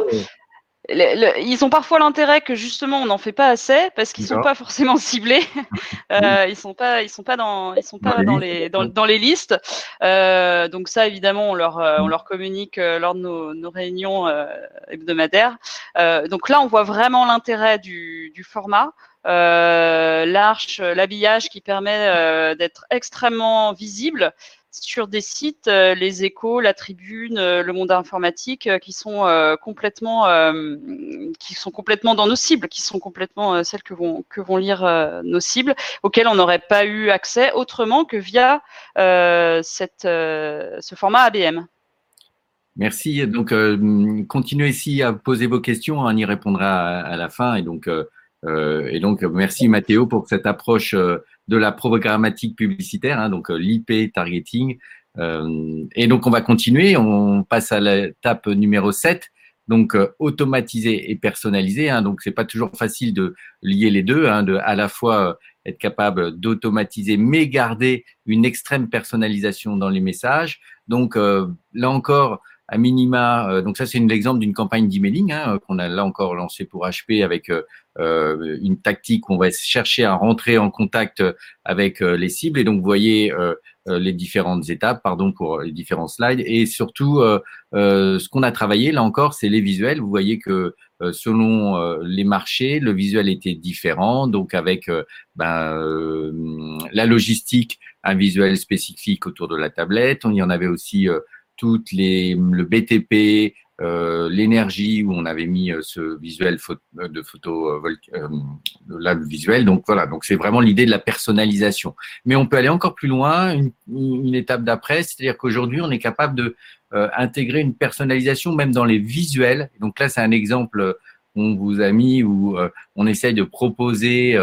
ils ont parfois l'intérêt que justement on n'en fait pas assez parce qu'ils sont pas forcément ciblés. euh, ils sont pas, ils sont pas dans, ils sont pas dans, les, dans, dans, les listes. Euh, donc ça évidemment on leur, euh, on leur communique euh, lors de nos, nos réunions euh, hebdomadaires. Euh, donc là on voit vraiment l'intérêt du, du format. l'arche, l'habillage qui permet d'être extrêmement visible sur des sites, euh, les échos, la tribune, euh, le monde informatique, euh, qui sont complètement, qui sont complètement dans nos cibles, qui sont complètement celles que vont que vont lire nos cibles, auxquelles on n'aurait pas eu accès autrement que via cette, ce format ABM. Merci. Donc, continuez ici à poser vos questions. On y répondra à, la fin. Et donc, et donc, merci Mathéo pour cette approche de la programmatique publicitaire, hein, donc euh, l'IP targeting. Euh, et donc, on va continuer. On passe à l'étape numéro 7. Donc, euh, automatiser et personnaliser. Hein, donc, c'est pas toujours facile de lier les deux, hein, de à la fois être capable d'automatiser, mais garder une extrême personnalisation dans les messages. Donc, là encore, à minima, donc ça c'est un exemple d'une campagne d'emailing hein, qu'on a là encore lancé pour HP avec euh, une tactique où on va chercher à rentrer en contact avec euh, les cibles. Et donc, vous voyez euh, les différentes étapes, pardon pour les différents slides. Et surtout, ce qu'on a travaillé, là encore, c'est les visuels. Vous voyez que selon les marchés, le visuel était différent. Donc, avec ben, la logistique, un visuel spécifique autour de la tablette. On y en avait aussi toutes les le BTP, euh, l'énergie où on avait mis euh, ce visuel euh, de photo là le visuel. Donc voilà. Donc c'est vraiment l'idée de la personnalisation. Mais on peut aller encore plus loin une, étape d'après. C'est-à-dire qu'aujourd'hui on est capable de intégrer une personnalisation même dans les visuels. Donc là c'est un exemple qu'on vous a mis où on essaye de proposer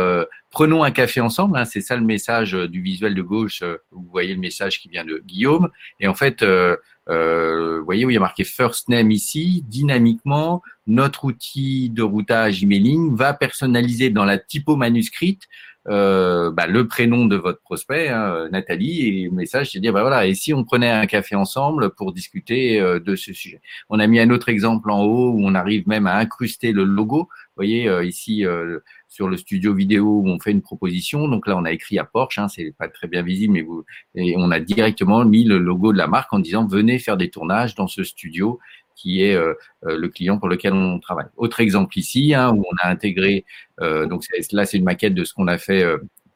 prenons un café ensemble hein, c'est ça le message du visuel de gauche vous voyez le message qui vient de Guillaume. Et en fait euh, vous voyez où il y a marqué first name ici, dynamiquement, notre outil de routage emailing va personnaliser dans la typo manuscrite euh, bah, le prénom de votre prospect, hein, Nathalie, et le message, c'est dire, bah voilà, et si on prenait un café ensemble pour discuter euh, de ce sujet? On a mis un autre exemple en haut où on arrive même à incruster le logo. Vous voyez euh, ici euh, sur le studio vidéo où on fait une proposition. Donc là, on a écrit à Porsche, hein, c'est pas très bien visible, mais vous, et on a directement mis le logo de la marque en disant venez faire des tournages dans ce studio qui est euh, euh, le client pour lequel on travaille. Autre exemple ici, hein, où on a intégré, euh, donc là c'est une maquette de ce qu'on a fait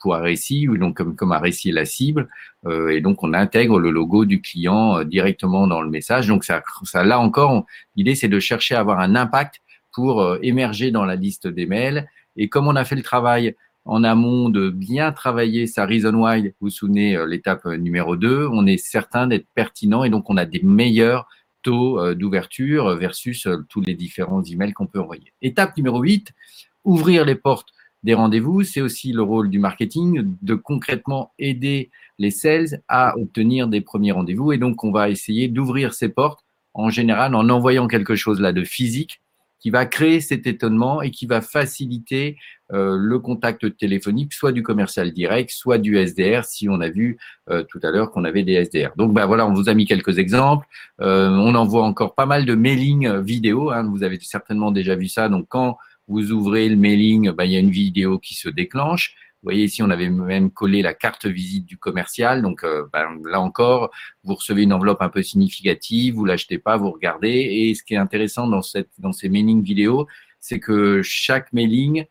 pour Aréci, donc comme, comme Aréci est la cible, et donc on intègre le logo du client directement dans le message. Donc ça là encore, l'idée c'est de chercher à avoir un impact pour émerger dans la liste des mails. Et comme on a fait le travail en amont de bien travailler sa reason why, vous vous souvenez l'étape numéro 2, on est certain d'être pertinent et donc on a des meilleurs taux d'ouverture versus tous les différents emails qu'on peut envoyer. Étape numéro 8, ouvrir les portes des rendez-vous. C'est aussi le rôle du marketing de concrètement aider les sales à obtenir des premiers rendez-vous. Et donc, on va essayer d'ouvrir ces portes en général en envoyant quelque chose là de physique qui va créer cet étonnement et qui va faciliter euh, le contact téléphonique, soit du commercial direct, soit du SDR, si on a vu euh, tout à l'heure qu'on avait des SDR. Donc ben voilà, on vous a mis quelques exemples. Euh, on envoie encore pas mal de mailing vidéo. Hein, vous avez certainement déjà vu ça. Donc quand vous ouvrez le mailing, ben, il y a une vidéo qui se déclenche. Vous voyez ici, on avait même collé la carte visite du commercial. Donc euh, ben, là encore, vous recevez une enveloppe un peu significative, vous l'achetez pas, vous regardez. Et ce qui est intéressant dans, cette, dans ces mailing vidéo, c'est que chaque mailing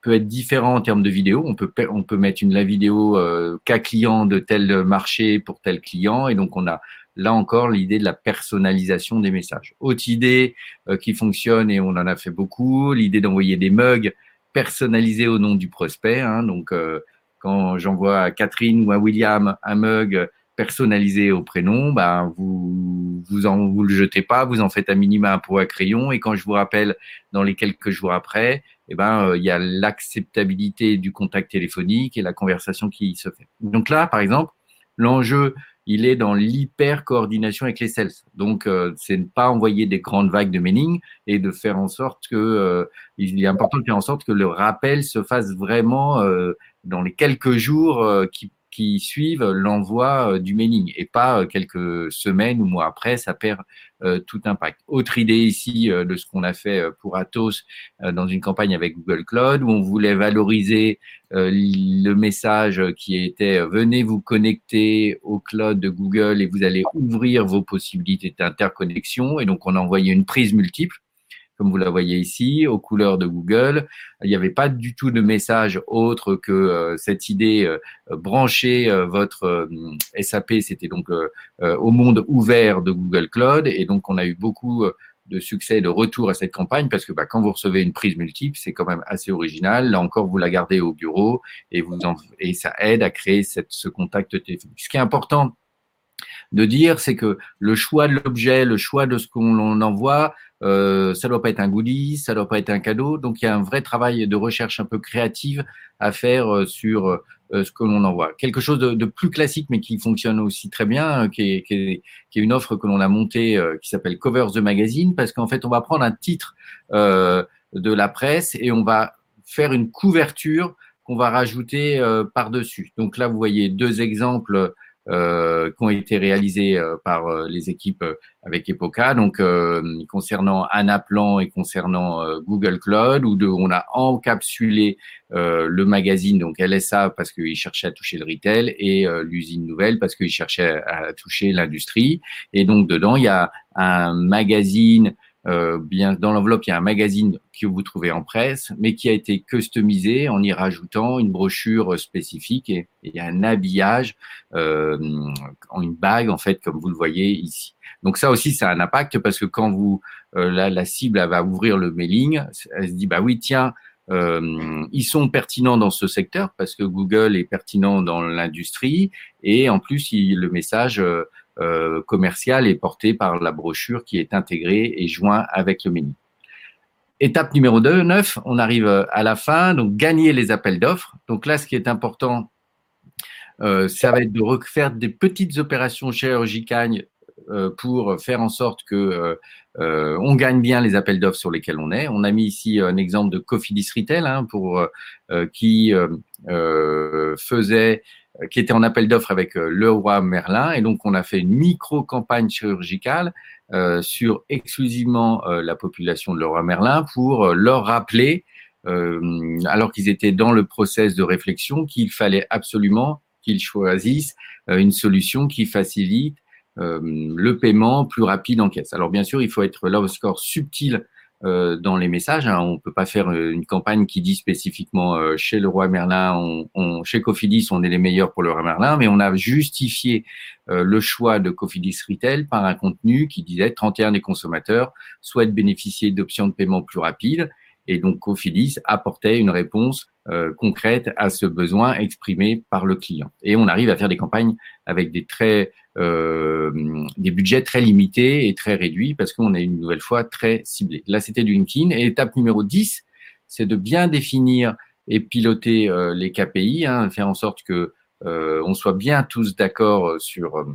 peut être différent en termes de vidéo. On peut, on peut mettre une la vidéo euh, cas client de tel marché pour tel client. Et donc, on a là encore l'idée de la personnalisation des messages. Autre idée euh, qui fonctionne, et on en a fait beaucoup, l'idée d'envoyer des mugs personnalisé au nom du prospect. Hein. donc, euh, quand j'envoie à Catherine ou à William un mug personnalisé au prénom, ben vous vous en le jetez pas, vous en faites un minima un pot à crayon et quand je vous rappelle dans les quelques jours après, eh ben euh, il y a l'acceptabilité du contact téléphonique et la conversation qui se fait. Donc là, par exemple, l'enjeu il est dans l'hyper-coordination avec les sales. Donc, euh, c'est ne pas envoyer des grandes vagues de mailing et de faire en sorte que, euh, il est important de faire en sorte que le rappel se fasse vraiment euh, dans les quelques jours qui qui suivent l'envoi euh, du mailing et pas euh, quelques semaines ou mois après, ça perd euh, tout impact. Autre idée ici de ce qu'on a fait pour Atos dans une campagne avec Google Cloud où on voulait valoriser le message qui était venez vous connecter au cloud de Google et vous allez ouvrir vos possibilités d'interconnexion et donc on a envoyé une prise multiple comme vous la voyez ici, aux couleurs de Google. Il n'y avait pas du tout de message autre que euh, cette idée euh, brancher euh, votre SAP, c'était donc au monde ouvert de Google Cloud. Et donc, on a eu beaucoup de succès, de retour à cette campagne parce que bah, quand vous recevez une prise multiple, c'est quand même assez original. Là encore, vous la gardez au bureau et, vous et ça aide à créer cette, ce contact téléphonique. Ce qui est important de dire, c'est que le choix de l'objet, le choix de ce qu'on envoie, euh, ça doit pas être un goodie, ça doit pas être un cadeau. Donc il y a un vrai travail de recherche un peu créative à faire euh, sur euh, ce que l'on envoie. Quelque chose de, plus classique, mais qui fonctionne aussi très bien, euh, qui est, une offre que l'on a montée, qui s'appelle Covers the Magazine, parce qu'en fait on va prendre un titre de la presse et on va faire une couverture qu'on va rajouter par dessus. Donc là vous voyez deux exemples euh, qui ont été réalisés euh, par euh, les équipes avec Epoca, donc concernant Anaplan et concernant Google Cloud, où de, on a encapsulé le magazine, donc LSA parce qu'il cherchait à toucher le retail, et l'usine nouvelle parce qu'il cherchait à toucher l'industrie. Et donc dedans, il y a un magazine euh, bien dans l'enveloppe, il y a un magazine que vous trouvez en presse, mais qui a été customisé en y rajoutant une brochure spécifique et, et un habillage euh, en une bague en fait, comme vous le voyez ici. Donc ça aussi, ça a un impact parce que quand vous euh, la, la, cible elle va ouvrir le mailing, elle se dit bah oui tiens. Euh, ils sont pertinents dans ce secteur parce que Google est pertinent dans l'industrie et en plus il, le message euh, euh, commercial est porté par la brochure qui est intégrée et joint avec le menu. Étape numéro 2, 9, on arrive à la fin, donc gagner les appels d'offres. Donc là, ce qui est important, euh, ça va être de refaire des petites opérations chirurgicales euh, pour faire en sorte que euh, on gagne bien les appels d'offres sur lesquels on est. On a mis ici un exemple de Cofidis Retail hein, pour qui faisait euh, qui était en appel d'offres avec euh, le roi Merlin. Et donc, on a fait une micro-campagne chirurgicale euh, sur exclusivement la population de le roi Merlin pour leur rappeler, alors qu'ils étaient dans le process de réflexion, qu'il fallait absolument qu'ils choisissent une solution qui facilite le paiement plus rapide en caisse. Alors, bien sûr, il faut être là au score subtil euh, dans les messages. Hein. On ne peut pas faire euh, une campagne qui dit spécifiquement euh, chez le roi Merlin, chez Cofidis, on est les meilleurs pour le roi Merlin, mais on a justifié le choix de Cofidis Retail par un contenu qui disait 31 des consommateurs souhaitent bénéficier d'options de paiement plus rapides. Et donc Cofidis apportait une réponse concrète à ce besoin exprimé par le client. Et on arrive à faire des campagnes avec des très euh, des budgets très limités et très réduits parce qu'on est une nouvelle fois très ciblé. Là, c'était du LinkedIn. Et étape numéro 10, c'est de bien définir et piloter euh, les KPI, hein, faire en sorte que euh, on soit bien tous d'accord sur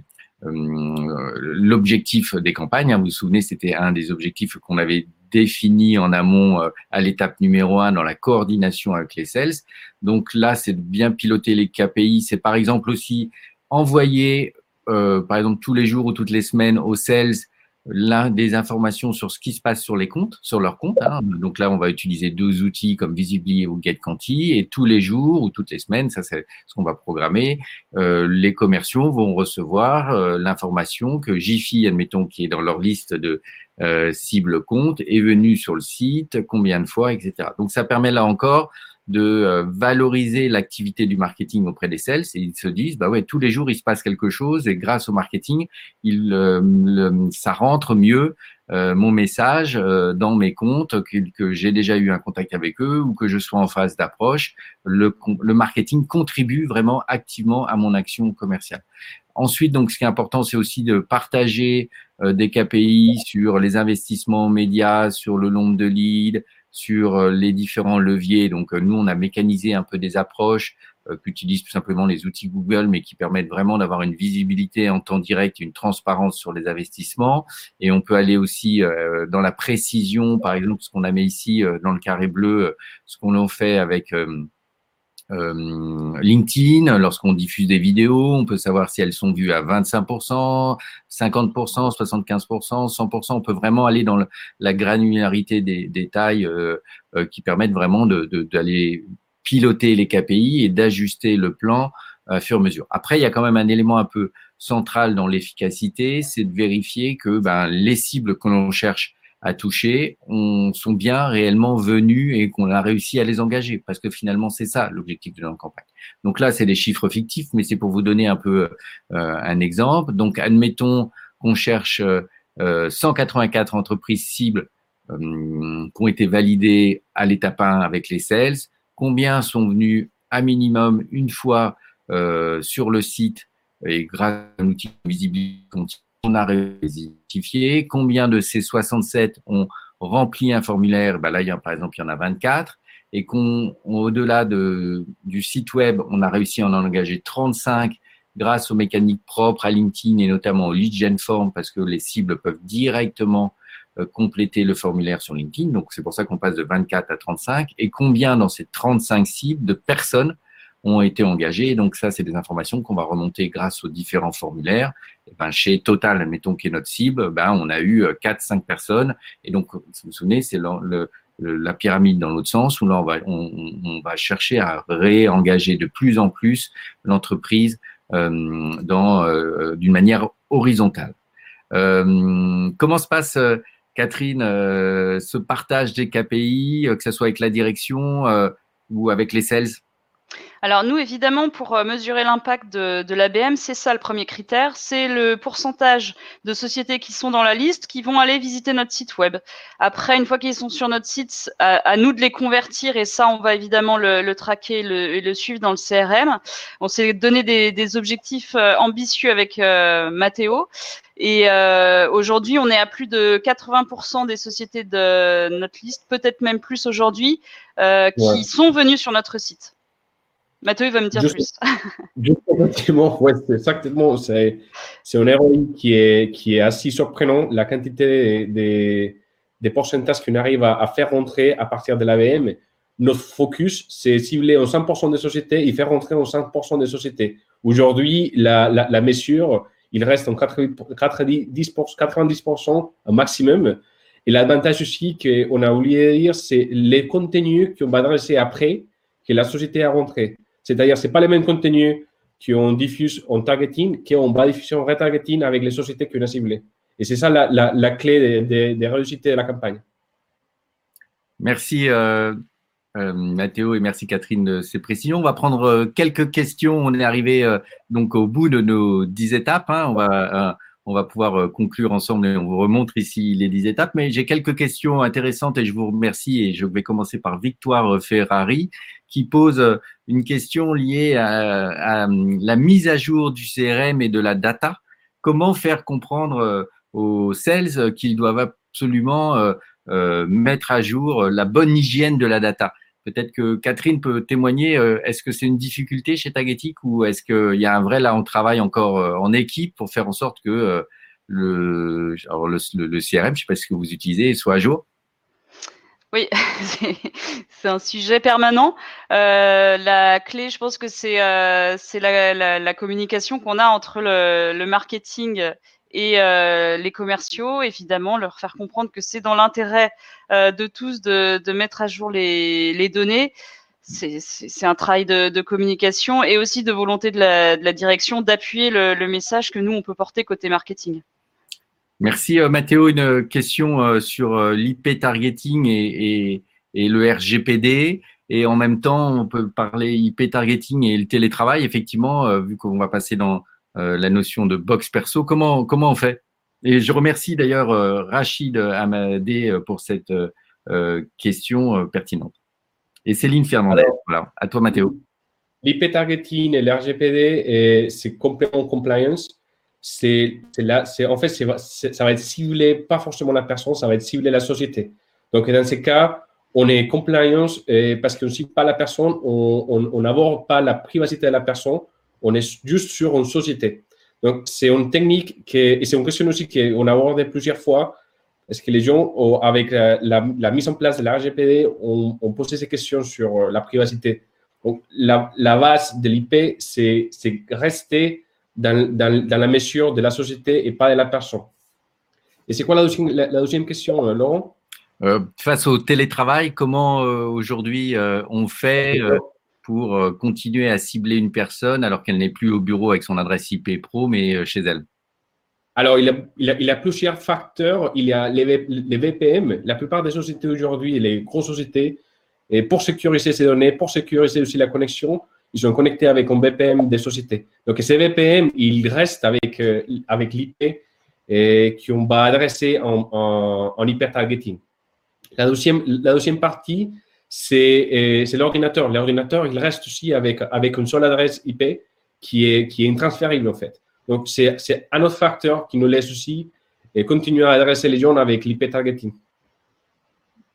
l'objectif des campagnes. Hein. Vous vous souvenez, c'était un des objectifs qu'on avait défini en amont à l'étape numéro un dans la coordination avec les sales. Donc là, c'est de bien piloter les KPI. C'est par exemple aussi envoyer euh, par exemple, tous les jours ou toutes les semaines aux sales l'un des informations sur ce qui se passe sur les comptes, sur leurs comptes. Hein. Donc là, on va utiliser deux outils comme Visibly ou GetQuanti et tous les jours ou toutes les semaines, ça c'est ce qu'on va programmer. Euh, les commerciaux vont recevoir euh, l'information que Jiffy, admettons, qui est dans leur liste de euh, cibles comptes, est venu sur le site, combien de fois, etc. Donc ça permet là encore de euh, valoriser l'activité du marketing auprès des sales. Et ils se disent bah ouais tous les jours il se passe quelque chose et grâce au marketing il euh, ça rentre mieux euh, mon message dans mes comptes que, que j'ai déjà eu un contact avec eux ou que je sois en phase d'approche. Le, le marketing contribue vraiment activement à mon action commerciale. Ensuite, donc, ce qui est important, c'est aussi de partager des KPI sur les investissements médias, sur le nombre de leads, sur euh, les différents leviers. Donc, euh, nous, on a mécanisé un peu des approches euh, qu'utilisent tout simplement les outils Google, mais qui permettent vraiment d'avoir une visibilité en temps direct, une transparence sur les investissements. Et on peut aller aussi dans la précision, par exemple, ce qu'on a mis ici dans le carré bleu, ce qu'on a fait avec euh, LinkedIn, lorsqu'on diffuse des vidéos, on peut savoir si elles sont vues à 25%, 50%, 75%, 100%. On peut vraiment aller dans la granularité des détails euh, euh, qui permettent vraiment d'aller piloter les KPI et d'ajuster le plan à fur et à mesure. Après, il y a quand même un élément un peu central dans l'efficacité, c'est de vérifier que ben, les cibles que l'on cherche à toucher on, sont bien réellement venus et qu'on a réussi à les engager. Parce que finalement, c'est ça l'objectif de notre campagne. Donc là, c'est des chiffres fictifs, mais c'est pour vous donner un peu euh, un exemple. Donc, admettons qu'on cherche euh, 184 entreprises cibles euh, qui ont été validées à l'étape 1 avec les sales. Combien sont venus à minimum une fois euh, sur le site et grâce à un outil de visibilité on a rectifié, combien de ces 67 ont rempli un formulaire, ben là, il y a, par exemple, il y en a 24, et qu'on, au-delà de, du site web, on a réussi à en engager 35 grâce aux mécaniques propres à LinkedIn et notamment au lead gen form parce que les cibles peuvent directement euh, compléter le formulaire sur LinkedIn. Donc, c'est pour ça qu'on passe de 24 à 35. Et combien dans ces 35 cibles de personnes ont été engagés. Donc ça, c'est des informations qu'on va remonter grâce aux différents formulaires. Et ben, chez Total, mettons qui est notre cible, ben, on a eu 4-5 euh, personnes. Et donc, vous vous souvenez, c'est le, la pyramide dans l'autre sens, où là, on va, on, on va chercher à réengager de plus en plus l'entreprise euh, dans euh, d'une manière horizontale. Euh, comment se passe, euh, Catherine, euh, ce partage des KPI, que ce soit avec la direction ou avec les sales? Alors nous, évidemment, pour euh, mesurer l'impact de, de l'ABM, c'est ça le premier critère, c'est le pourcentage de sociétés qui sont dans la liste qui vont aller visiter notre site web. Après, une fois qu'ils sont sur notre site, à, nous de les convertir et ça, on va évidemment le, traquer et le, suivre dans le CRM. On s'est donné des, objectifs euh, ambitieux avec euh, Mathéo. Et aujourd'hui, on est à plus de 80% des sociétés de notre liste, peut-être même plus aujourd'hui, qui sont venues sur notre site. Mathieu il va me dire plus. Effectivement, ouais, c'est exactement. C'est, c'est un erreur qui est, qui est assez surprenant. La quantité des, des pourcentages qu'on arrive à, faire rentrer à partir de l'AVM. Notre focus, c'est cibler en 100% des sociétés et faire rentrer en 5% des sociétés. Aujourd'hui, la, la, la, mesure, il reste en 90%, 90% un maximum. Et l'avantage aussi qu'on a oublié de dire, c'est les contenus qu'on va adresser après que la société a rentré. C'est-à-dire, ce n'est pas les mêmes contenus qu'on diffuse en targeting qu'on va diffuser en retargeting avec les sociétés qu'on a ciblées. Et c'est ça la, clé des, des, réussites de la campagne. Merci euh, euh, Mathéo et merci Catherine de ces précisions. On va prendre euh, quelques questions. On est arrivé donc au bout de nos dix étapes. Hein. On va on va pouvoir conclure ensemble et on vous remontre ici les dix étapes. Mais j'ai quelques questions intéressantes et je vous remercie. Et je vais commencer par Victoire Ferrari qui pose une question liée à, à, la mise à jour du CRM et de la data. Comment faire comprendre euh, aux sales qu'ils doivent absolument euh, euh, mettre à jour la bonne hygiène de la data? Peut-être que Catherine peut témoigner. Est-ce que c'est une difficulté chez Tagetic ou est-ce qu'il y a un vrai là on travaille encore en équipe pour faire en sorte que le, CRM, je ne sais pas ce que vous utilisez, soit à jour oui, c'est un sujet permanent. Euh, la clé, je pense que c'est euh, la, communication qu'on a entre le, marketing et euh, les commerciaux, évidemment, leur faire comprendre que c'est dans l'intérêt de tous de, mettre à jour les, données. C'est un travail de, communication et aussi de volonté de la, de la direction d'appuyer le, le message que nous, on peut porter côté marketing. Merci euh, Mathéo. Une question euh, sur euh, l'IP targeting et, et, et, le RGPD. Et en même temps, on peut parler IP targeting et le télétravail. Effectivement, vu qu'on va passer dans la notion de box perso, comment, comment on fait? Et je remercie d'ailleurs Rachid Amadé pour cette question pertinente. Et Céline Fernandez, voilà. À toi Mathéo. L'IP targeting et le RGPD, c'est complètement compliance c'est là, en fait, ça va être ciblé pas forcément la personne, ça va être ciblé la société. Donc dans ces cas, on est compliance parce qu'on ne cible pas la personne, on n'aborde pas la privacité de la personne, on est juste sur une société. Donc c'est une technique qui et c'est une question aussi qu'on a abordé plusieurs fois. Est-ce que les gens, avec la, mise en place de la RGPD, ont, posé ces questions sur la privacité Donc la base de l'IP, c'est rester dans, dans, dans, la mesure de la société et pas de la personne. Et c'est quoi la deuxième, la, la deuxième, question, euh, Laurent? Euh, Face au télétravail, comment euh, aujourd'hui euh, on fait pour continuer à cibler une personne alors qu'elle n'est plus au bureau avec son adresse IP pro, mais chez elle? Alors, il a, il, a, il a, plusieurs facteurs. Il y a les, les VPM. La plupart des sociétés aujourd'hui, les grosses sociétés, et pour sécuriser ces données, pour sécuriser aussi la connexion, ils sont connectés avec un VPN des sociétés. Donc, ces VPN, ils restent avec, euh, avec l'IP et qu'on va adresser en, en, en hyper-targeting. La deuxième, la deuxième partie, c'est euh, l'ordinateur. L'ordinateur, il reste aussi avec, avec une seule adresse IP qui est, qui est intransférable, en fait. Donc, c'est un autre facteur qui nous laisse aussi et continuer à adresser les gens avec l'IP targeting.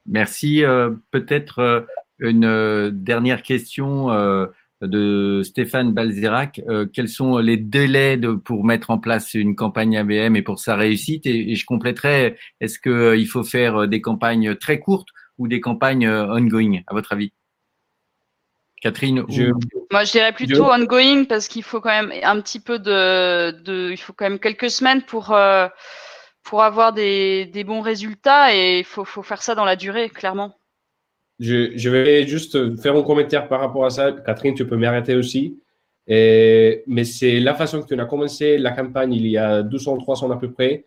Merci. Euh, Peut-être euh, une euh, dernière question euh, de Stéphane Balzerac. Euh, quels sont les délais de, pour mettre en place une campagne ABM et pour sa réussite? Et, et, je compléterai, est-ce qu'il euh, faut faire des campagnes très courtes ou des campagnes euh, ongoing, à votre avis? Catherine je, ou... Moi, je dirais plutôt je... ongoing parce qu'il faut quand même un petit peu de, de, Il faut quand même quelques semaines pour, euh, pour avoir des, des bons résultats et il faut, faut faire ça dans la durée, clairement. Je, vais juste faire un commentaire par rapport à ça. Catherine, tu peux m'arrêter aussi. Mais c'est la façon que tu as commencé la campagne il y a 200, 300 à peu près.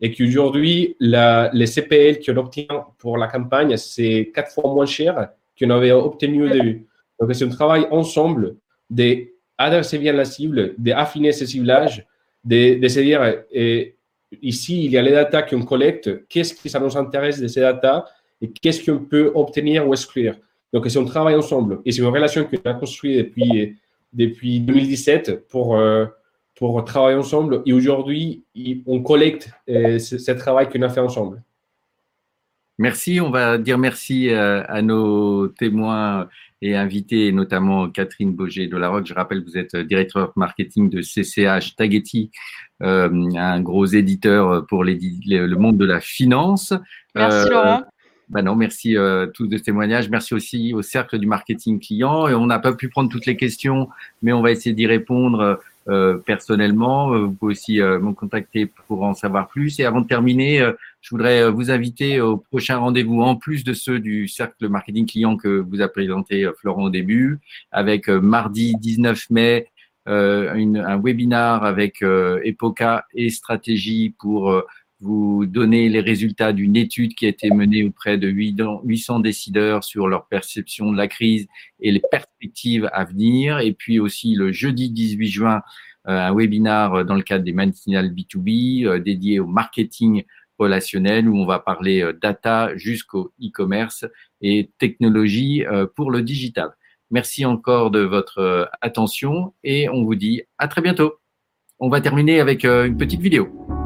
Et qu'aujourd'hui, les CPL qu'on obtient pour la campagne, c'est quatre fois moins cher qu'on avait obtenu au début. Donc, c'est un travail ensemble d'adresser bien la cible, d'affiner ces ciblages, de, de se dire, et ici, il y a les data qu'on collecte, qu'est-ce que ça nous intéresse de ces data et qu'est-ce qu'on peut obtenir ou exclure? Donc, c'est un travail ensemble. Et c'est une relation qu'on a construite depuis, depuis 2017 pour, euh, pour travailler ensemble. Et aujourd'hui, on collecte euh, ce, ce, travail qu'on a fait ensemble. Merci. On va dire merci euh, à nos témoins et invités, notamment Catherine Boger de la Roque. Je rappelle, vous êtes directeur marketing de CCH Tagetti, euh, un gros éditeur pour le monde de la finance. Merci Laurent. Ben non, merci euh, tous de ce témoignage. Merci aussi au Cercle du marketing client. Et on n'a pas pu prendre toutes les questions, mais on va essayer d'y répondre euh, personnellement. Vous pouvez aussi euh, me contacter pour en savoir plus. Et avant de terminer, euh, je voudrais vous inviter au prochain rendez-vous, en plus de ceux du Cercle marketing client que vous a présenté euh, Florent au début, avec euh, mardi 19 mai, une, un webinar avec Epoca et stratégie pour vous donner les résultats d'une étude qui a été menée auprès de 800 décideurs sur leur perception de la crise et les perspectives à venir. Et puis aussi le jeudi 18 juin, euh, un webinar dans le cadre des matinales B2B euh, dédié au marketing relationnel où on va parler euh, data jusqu'au e-commerce et technologie pour le digital. Merci encore de votre attention et on vous dit à très bientôt. On va terminer avec une petite vidéo.